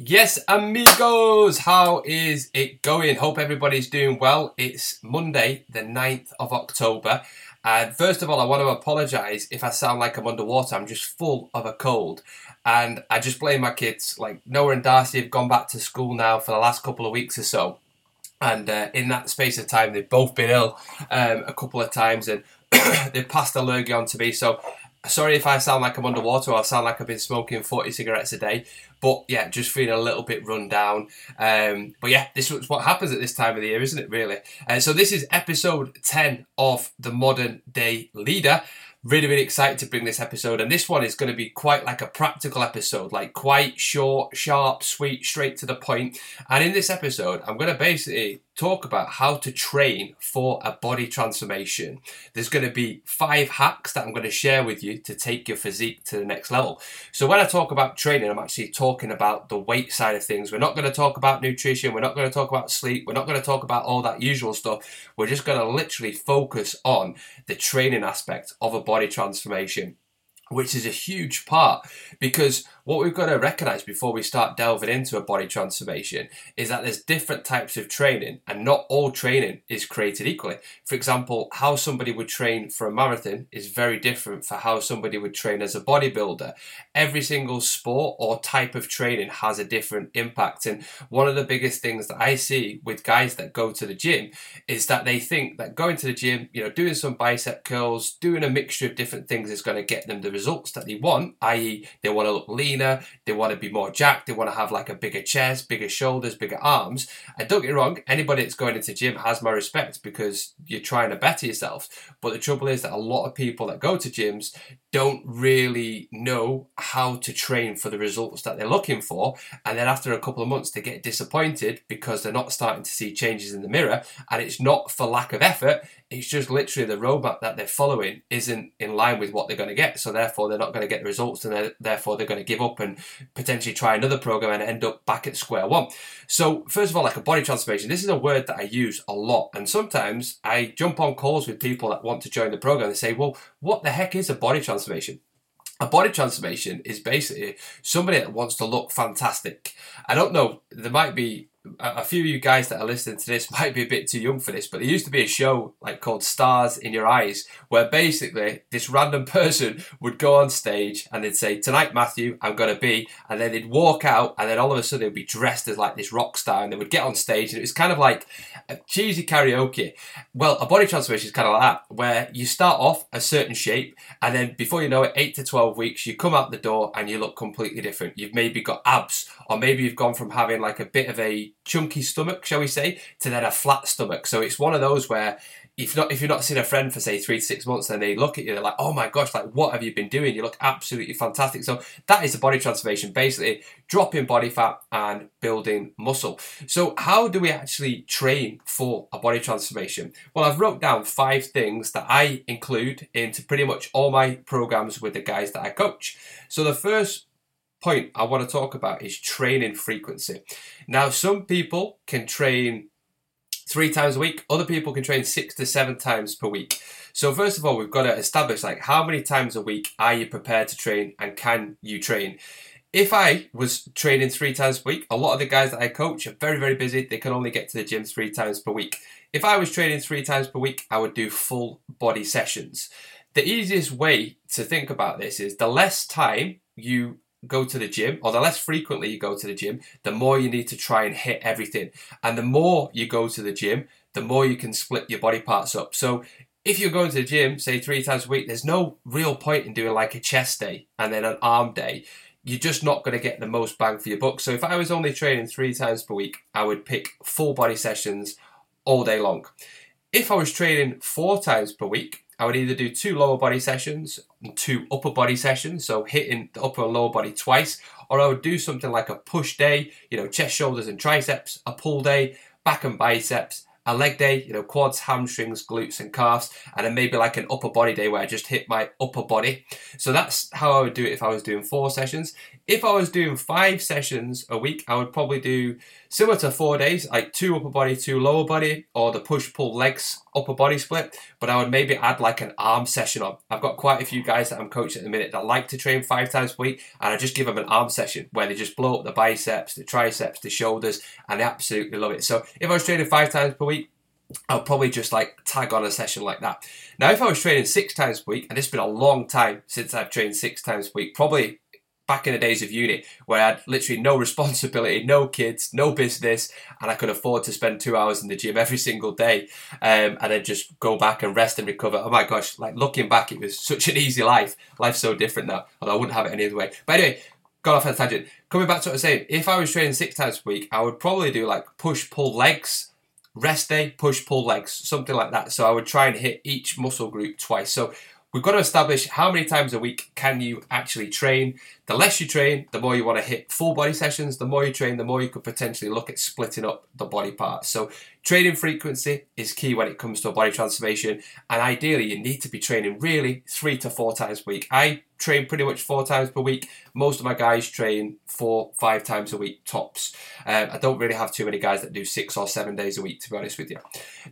Yes, amigos, how is it going? Hope everybody's doing well. It's Monday, the 9th of October. And first of all, I want to apologize if I sound like I'm underwater. I'm just full of a cold. And I just blame my kids. Like Noah and Darcy have gone back to school now for the last couple of weeks or so. And uh, in that space of time, they've both been ill um, a couple of times and they've passed the lurgy on to me. So sorry if I sound like I'm underwater or I sound like I've been smoking 40 cigarettes a day. But yeah, just feeling a little bit run down. Um, but yeah, this is what happens at this time of the year, isn't it, really? Uh, so this is episode 10 of The Modern Day Leader really really excited to bring this episode and this one is going to be quite like a practical episode like quite short sharp sweet straight to the point and in this episode i'm going to basically talk about how to train for a body transformation. There's going to be five hacks that I'm going to share with you to take your physique to the next level. So, when I talk about training, I'm actually talking about the weight side of things. We're not going to talk about nutrition, we're not going to talk about sleep, we're not going to talk about all that usual stuff. We're just going to literally focus on the training aspect of a body transformation which is a huge part because what we've got to recognize before we start delving into a body transformation is that there's different types of training and not all training is created equally. For example, how somebody would train for a marathon is very different for how somebody would train as a bodybuilder. Every single sport or type of training has a different impact. And one of the biggest things that I see with guys that go to the gym is that they think that going to the gym, you know, doing some bicep curls, doing a mixture of different things is going to get them the results that they want, i.e., they want to look lean leaner, they want to be more jacked, they want to have like a bigger chest, bigger shoulders, bigger arms. And don't get wrong, anybody that's going into gym has my respect because you're trying to better yourself. But the trouble is that a lot of people that go to gyms don't really know how to train for the results that they're looking for. And then after a couple of months, they get disappointed because they're not starting to see changes in the mirror. And it's not for lack of effort, it's just literally the roadmap that they're following isn't in line with what they're going to get. So therefore, they're not going to get the results, and therefore they're going to give up and potentially try another program and end up back at square one. So first of all, like a body transformation, this is a word that I use a lot, and sometimes I jump on calls with people that want to join the program. They say, "Well, what the heck is a body transformation?" A body transformation is basically somebody that wants to look fantastic. I don't know, there might be a few of you guys that are listening to this might be a bit too young for this, but there used to be a show like called Stars in Your Eyes, where basically this random person would go on stage and they'd say, "Tonight, Matthew, I'm gonna be," and then they'd walk out, and then all of a sudden they'd be dressed as like this rock star, and they would get on stage, and it was kind of like a cheesy karaoke. Well, a body transformation is kind of like that, where you start off a certain shape, and then before you know it, eight to twelve weeks, you come out the door and you look completely different. You've maybe got abs, or maybe you've gone from having like a bit of a chunky stomach, shall we say, to then a flat stomach. So it's one of those where if not if you're not seen a friend for say three to six months, then they look at you, they're like, oh my gosh, like what have you been doing? You look absolutely fantastic. So that is a body transformation, basically dropping body fat and building muscle. So how do we actually train for a body transformation? Well, I've wrote down five things that I include into pretty much all my programs with the guys that I coach. So the first point I want to talk about is training frequency. Now, some people can train three times a week, other people can train six to seven times per week. So, first of all, we've got to establish like how many times a week are you prepared to train and can you train? If I was training three times per week, a lot of the guys that I coach are very, very busy. They can only get to the gym three times per week. If I was training three times per week, I would do full body sessions. The easiest way to think about this is the less time you go to the gym, or the less frequently you go to the gym, the more you need to try and hit everything. And the more you go to the gym, the more you can split your body parts up. So if you're going to the gym, say three times a week, there's no real point in doing like a chest day and then an arm day. You're just not going to get the most bang for your buck. So if I was only training three times per week, I would pick full body sessions all day long. If I was training four times per week, I would either do two lower body sessions and two upper body sessions, so hitting the upper and lower body twice, or I would do something like a push day, you know, chest, shoulders, and triceps, a pull day, back and biceps, a leg day, you know, quads, hamstrings, glutes, and calves, and then maybe like an upper body day where I just hit my upper body. So that's how I would do it if I was doing four sessions. If I was doing five sessions a week, I would probably do similar to four days, like two upper body, two lower body, or the push pull legs upper body split. But I would maybe add like an arm session on. I've got quite a few guys that I'm coaching at the minute that like to train five times a week, and I just give them an arm session where they just blow up the biceps, the triceps, the shoulders, and they absolutely love it. So if I was training five times per week, I'll probably just like tag on a session like that. Now, if I was training six times a week, and it's been a long time since I've trained six times a week, probably back in the days of uni where I had literally no responsibility, no kids, no business, and I could afford to spend two hours in the gym every single day um, and then just go back and rest and recover. Oh my gosh, like looking back, it was such an easy life. Life's so different now, although I wouldn't have it any other way. But anyway, got off on a tangent. Coming back to what I was saying, if I was training six times a week, I would probably do like push pull legs, rest day, push pull legs, something like that. So I would try and hit each muscle group twice. So we've got to establish how many times a week can you actually train. The less you train, the more you want to hit full body sessions. The more you train, the more you could potentially look at splitting up the body parts. So training frequency is key when it comes to a body transformation. And ideally, you need to be training really three to four times a week. I train pretty much four times per week. Most of my guys train four, five times a week tops. Um, I don't really have too many guys that do six or seven days a week, to be honest with you.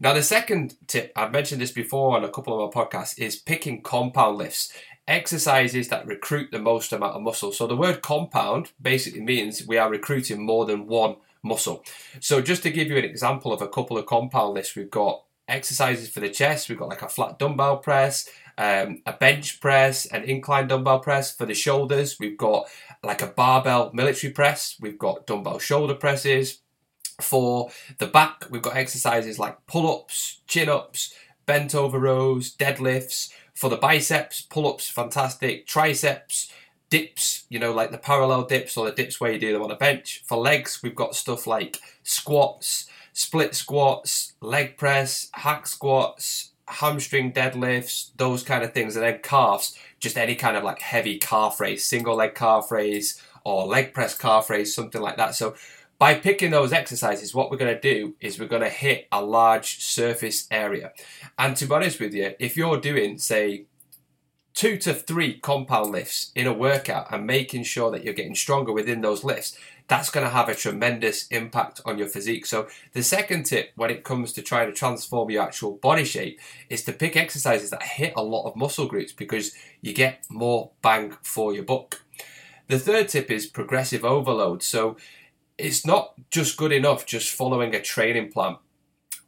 Now, the second tip, I've mentioned this before on a couple of our podcasts, is picking compound lifts exercises that recruit the most amount of muscle. So the word compound basically means we are recruiting more than one muscle. So just to give you an example of a couple of compound lifts, we've got exercises for the chest. We've got like a flat dumbbell press, um, a bench press, an incline dumbbell press for the shoulders. We've got like a barbell military press. We've got dumbbell shoulder presses. For the back, we've got exercises like pull ups, chin ups, bent over rows, deadlifts. For the biceps, pull ups, fantastic. Triceps, dips, you know, like the parallel dips or the dips where you do them on a bench. For legs, we've got stuff like squats, split squats, leg press, hack squats, hamstring deadlifts, those kind of things. And then calves, just any kind of like heavy calf raise, single leg calf raise or leg press calf raise, something like that. So by picking those exercises, what we're going to do is we're going to hit a large surface area. And to be honest with you, if you're doing, say, two to three compound lifts in a workout and making sure that you're getting stronger within those lifts, that's going to have a tremendous impact on your physique. So, the second tip when it comes to trying to transform your actual body shape is to pick exercises that hit a lot of muscle groups because you get more bang for your buck. The third tip is progressive overload. So, it's not just good enough just following a training plan.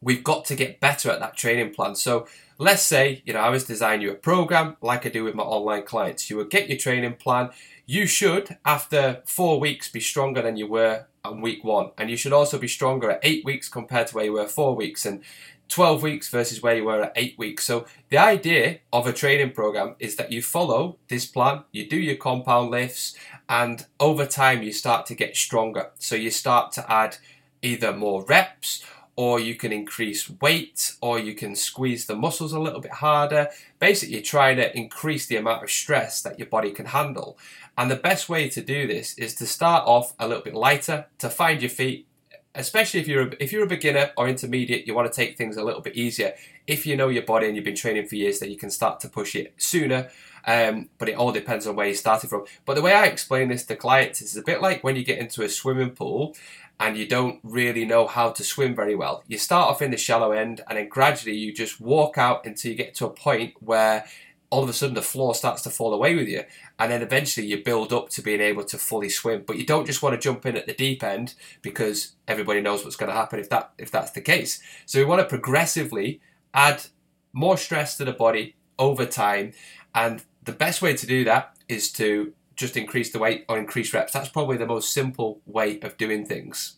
We've got to get better at that training plan. So let's say, you know, I was designing you a program like I do with my online clients. You would get your training plan. You should, after four weeks, be stronger than you were on week one. And you should also be stronger at eight weeks compared to where you were four weeks. And 12 weeks versus where you were at 8 weeks. So, the idea of a training program is that you follow this plan, you do your compound lifts, and over time you start to get stronger. So, you start to add either more reps or you can increase weight or you can squeeze the muscles a little bit harder. Basically, you're trying to increase the amount of stress that your body can handle. And the best way to do this is to start off a little bit lighter, to find your feet, especially if you're a, if you're a beginner or intermediate, you want to take things a little bit easier. If you know your body and you've been training for years, then you can start to push it sooner. Um, but it all depends on where you started from. But the way I explain this to clients is a bit like when you get into a swimming pool and you don't really know how to swim very well. You start off in the shallow end and then gradually you just walk out until you get to a point where all of a sudden the floor starts to fall away with you and then eventually you build up to being able to fully swim but you don't just want to jump in at the deep end because everybody knows what's going to happen if that if that's the case so we want to progressively add more stress to the body over time and the best way to do that is to just increase the weight or increase reps that's probably the most simple way of doing things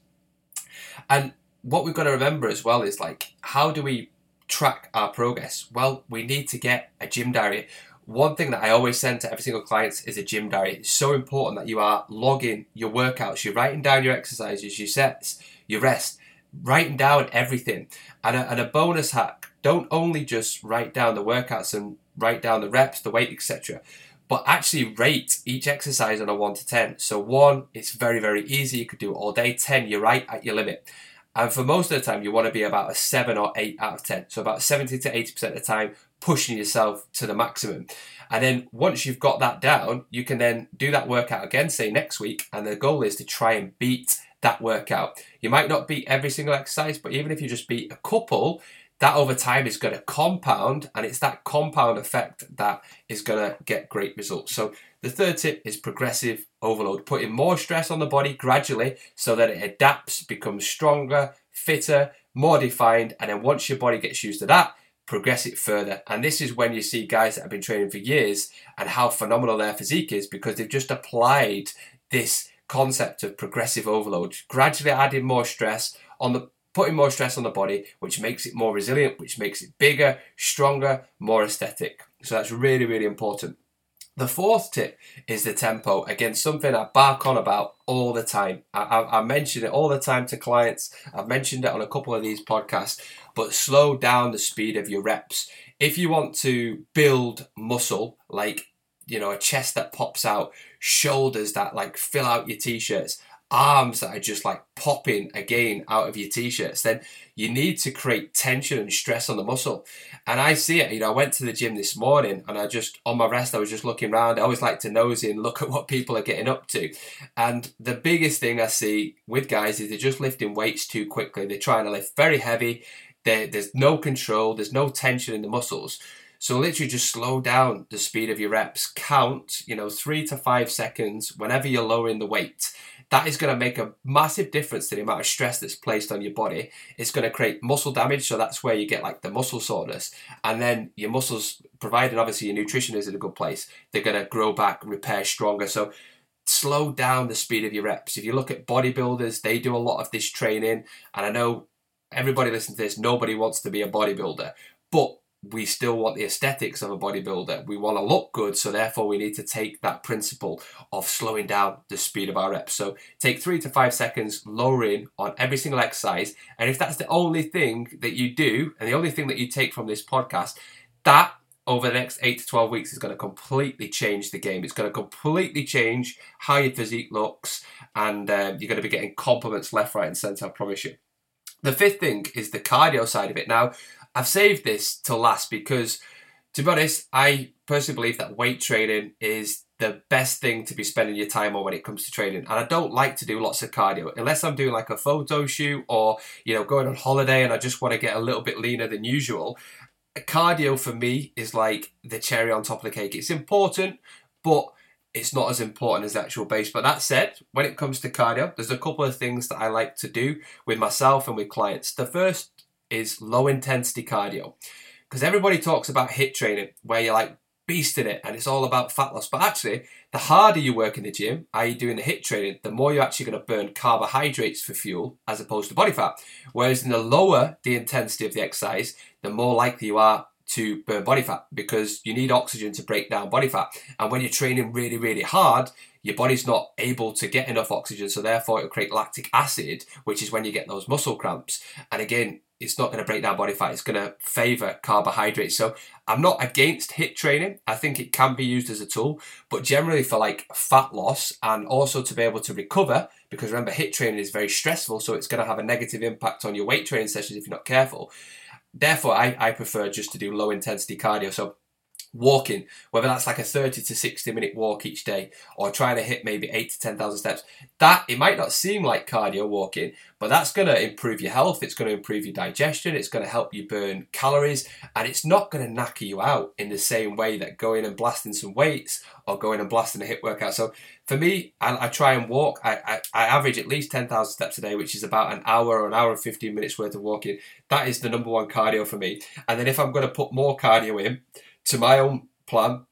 and what we've got to remember as well is like how do we track our progress? Well, we need to get a gym diary. One thing that I always send to every single client is a gym diary. It's so important that you are logging your workouts, you're writing down your exercises, your sets, your rest, writing down everything. And a, and a bonus hack don't only just write down the workouts and write down the reps, the weight, etc., but actually rate each exercise on a 1 to 10. So 1, it's very, very easy. You could do it all day. 10, you're right at your limit. And for most of the time, you want to be about a 7 or 8 out of 10. So about 70 to 80% of the time, pushing yourself to the maximum. And then once you've got that down, you can then do that workout again, say next week. And the goal is to try and beat that workout. You might not beat every single exercise, but even if you just beat a couple, that over time is going to compound and it's that compound effect that is going to get great results. So the third tip is progressive overload, putting more stress on the body gradually so that it adapts, becomes stronger, fitter, more defined, and then once your body gets used to that, progress it further. And this is when you see guys that have been training for years and how phenomenal their physique is because they've just applied this concept of progressive overload, gradually adding more stress on the putting more stress on the body, which makes it more resilient, which makes it bigger, stronger, more aesthetic. So that's really, really important. The fourth tip is the tempo. Again, something I bark on about all the time. I, I, I, mention it all the time to clients. I've mentioned it on a couple of these podcasts, but slow down the speed of your reps. If you want to build muscle, like, you know, a chest that pops out, shoulders that like fill out your t shirts, arms that are just like popping again out of your t-shirts then you need to create tension and stress on the muscle. And i see it you know i went to the gym this morning and i just on my rest i was just looking around i always like to nosy and look at what people are getting up to. And the biggest thing i see with guys is they're just lifting weights too quickly. They're trying to lift very heavy. There's no control. There's no tension in the muscles. So literally just slow down the speed of your reps. Count, you know, three to five seconds whenever you're lowering the weight that is going to make a massive difference to the amount of stress that's placed on your body. It's going to create muscle damage, so that's where you get like the muscle soreness. And then your muscles, provided obviously your nutrition is in a good place, they're going to grow back, repair stronger. So slow down the speed of your reps. If you look at bodybuilders, they do a lot of this training. And I know everybody listening to this, nobody wants to be a bodybuilder, but we still want the aesthetics of a bodybuilder. We want to look good, so therefore we need to take that principle of slowing down the speed of our reps. So take three to five seconds, lowering on every single exercise. And if that's the only thing that you do, and the only thing that you take from this podcast, that over the next eight to 12 weeks is going to completely change the game. It's going to completely change how your physique looks, and uh, you're going to be getting compliments left, right, and centre, I promise you. The fifth thing is the cardio side of it. Now, I've saved this to last because, to be honest, I personally believe that weight training is the best thing to be spending your time on when it comes to training. And I don't like to do lots of cardio unless I'm doing like a photo shoot or, you know, going on holiday and I just want to get a little bit leaner than usual. Cardio for me is like the cherry on top of the cake. It's important, but it's not as important as the actual base. But that said, when it comes to cardio, there's a couple of things that I like to do with myself and with clients. The first is low intensity cardio. Because everybody talks about HIIT training, where you're like beasting it and it's all about fat loss. But actually, the harder you work in the gym, i.e., doing the HIIT training, the more you're actually going to burn carbohydrates for fuel as opposed to body fat. Whereas in the lower the intensity of the exercise, the more likely you are to burn body fat because you need oxygen to break down body fat. And when you're training really, really hard, your body's not able to get enough oxygen, so therefore it'll create lactic acid, which is when you get those muscle cramps. And again, it's not going to break down body fat. It's going to favor carbohydrates. So I'm not against HIIT training. I think it can be used as a tool, but generally for like fat loss and also to be able to recover, because remember HIIT training is very stressful, so it's going to have a negative impact on your weight training sessions if you're not careful. Therefore, I, I prefer just to do low intensity cardio. So walking, whether that's like a 30 to 60 minute walk each day or trying to hit maybe 8 to 10,000 steps, that it might not seem like cardio walking, but that's going to improve your health, it's going to improve your digestion, it's going to help you burn calories, and it's not going to knacker you out in the same way that going and blasting some weights or going and blasting a HIIT workout. So for me, I, I try and walk, I, I, I average at least 10,000 steps a day, which is about an hour or an hour and 15 minutes worth of walking. That is the number one cardio for me. And then if I'm going to put more cardio in, to my own plan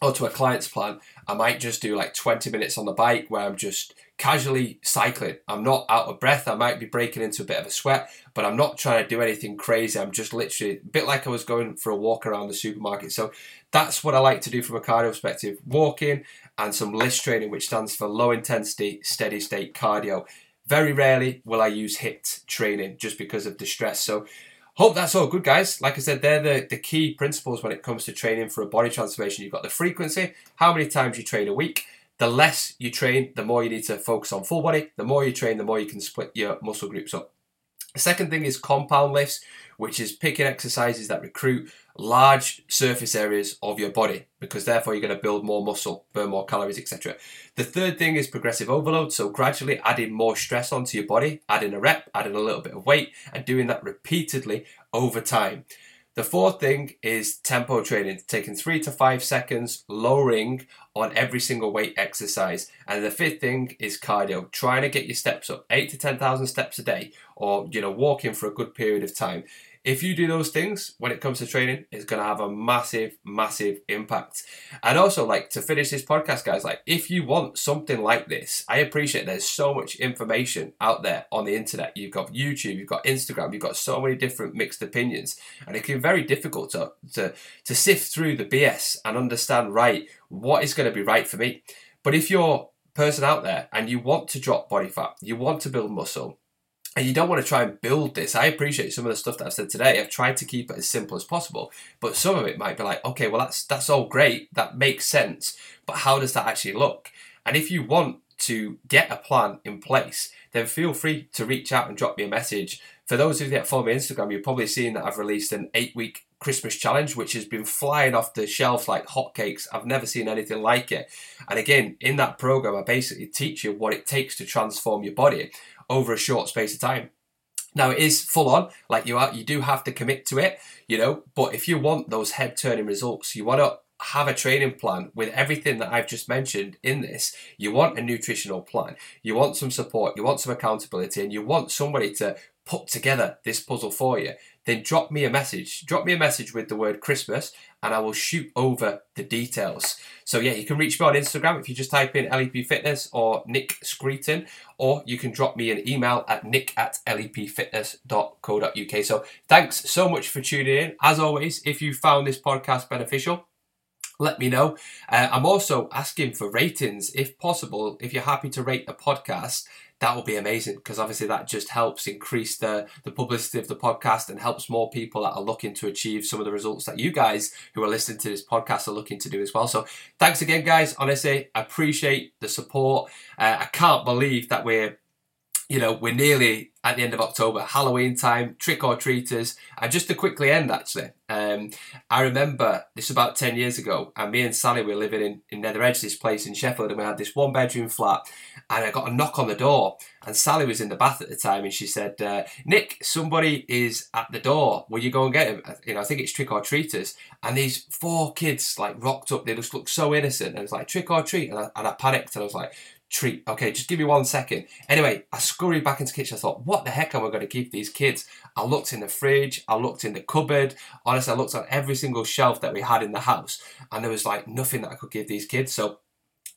or to a client's plan, I might just do like 20 minutes on the bike where I'm just casually cycling. I'm not out of breath. I might be breaking into a bit of a sweat, but I'm not trying to do anything crazy. I'm just literally a bit like I was going for a walk around the supermarket. So that's what I like to do from a cardio perspective walking and some LISS training, which stands for low intensity, steady state cardio. Very rarely will I use HIIT training just because of the stress. So Hope that's all good, guys. Like I said, they're the, the key principles when it comes to training for a body transformation. You've got the frequency, how many times you train a week. The less you train, the more you need to focus on full body. The more you train, the more you can split your muscle groups up. The second thing is compound lifts, which is picking exercises that recruit large surface areas of your body because therefore you're going to build more muscle, burn more calories, etc. The third thing is progressive overload, so gradually adding more stress onto your body, adding a rep, adding a little bit of weight, and doing that repeatedly over time. The fourth thing is tempo training, taking three to five seconds, lowering on every single weight exercise. And the fifth thing is cardio, trying to get your steps up, eight to 10,000 steps a day, or, you know, walking for a good period of time. If you do those things when it comes to training, it's going to have a massive, massive impact. And also, like to finish this podcast, guys, like if you want something like this, I appreciate there's so much information out there on the internet. You've got YouTube, you've got Instagram, you've got so many different mixed opinions, and it can be very difficult to to to sift through the BS and understand right what is going to be right for me. But if you're person out there and you want to drop body fat, you want to build muscle, and you don't want to try and build this. I appreciate some of the stuff that I've said today. I've tried to keep it as simple as possible, but some of it might be like, okay, well that's that's all great, that makes sense, but how does that actually look? And if you want to get a plan in place, then feel free to reach out and drop me a message. For those of you that follow me on Instagram, you've probably seen that I've released an eight week Christmas challenge, which has been flying off the shelf like hotcakes. I've never seen anything like it. And again, in that program, I basically teach you what it takes to transform your body over a short space of time. Now it is full on, like you are, you do have to commit to it, you know. But if you want those head turning results, you want to have a training plan with everything that I've just mentioned in this. You want a nutritional plan, you want some support, you want some accountability, and you want somebody to put together this puzzle for you then drop me a message. Drop me a message with the word Christmas and I will shoot over the details. So yeah, you can reach me on Instagram if you just type in LEP Fitness or Nick Screeton, or you can drop me an email at nick at lepfitness.co.uk. So thanks so much for tuning in. As always, if you found this podcast beneficial, let me know. Uh, I'm also asking for ratings if possible. If you're happy to rate the podcast, that would be amazing because obviously that just helps increase the, the publicity of the podcast and helps more people that are looking to achieve some of the results that you guys who are listening to this podcast are looking to do as well. So thanks again, guys. Honestly, I appreciate the support. Uh, I can't believe that we're you know, we're nearly at the end of October, Halloween time, trick or treaters. And just to quickly end, actually, um, I remember this was about 10 years ago, and me and Sally were living in, in Nether Edge, this place in Sheffield, and we had this one bedroom flat. And I got a knock on the door, and Sally was in the bath at the time, and she said, uh, Nick, somebody is at the door. Will you go and get him? You know, I think it's trick or treaters. And these four kids like rocked up, they just looked so innocent. And it was like, trick or treat. And I, and I panicked, and I was like, treat. Okay, just give me one second. Anyway, I scurried back into the kitchen. I thought, what the heck am I going to give these kids? I looked in the fridge, I looked in the cupboard. Honestly, I looked on every single shelf that we had in the house, and there was like nothing that I could give these kids. So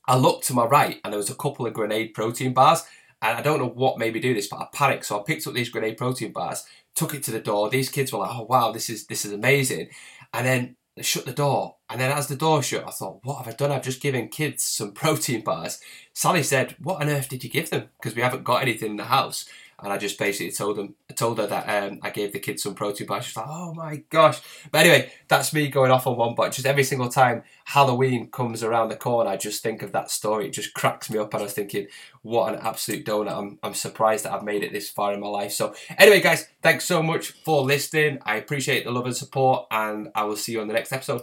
I looked to my right, and there was a couple of grenade protein bars. And I don't know what made me do this, but I panicked. So I picked up these grenade protein bars, took it to the door. These kids were like, "Oh wow, this is this is amazing!" And then they shut the door. And then as the door shut, I thought, what have I done? I've just given kids some protein bars. Sally said, what on earth did you give them? Because we haven't got anything in the house. And I just basically told them, I told her that um, I gave the kids some protein bars. She's like, oh my gosh. But anyway, that's me going off on one. But just every single time Halloween comes around the corner, I just think of that story. It just cracks me up. And I was thinking, what an absolute donut. I'm, I'm surprised that I've made it this far in my life. So anyway, guys, thanks so much for listening. I appreciate the love and support. And I will see you on the next episode.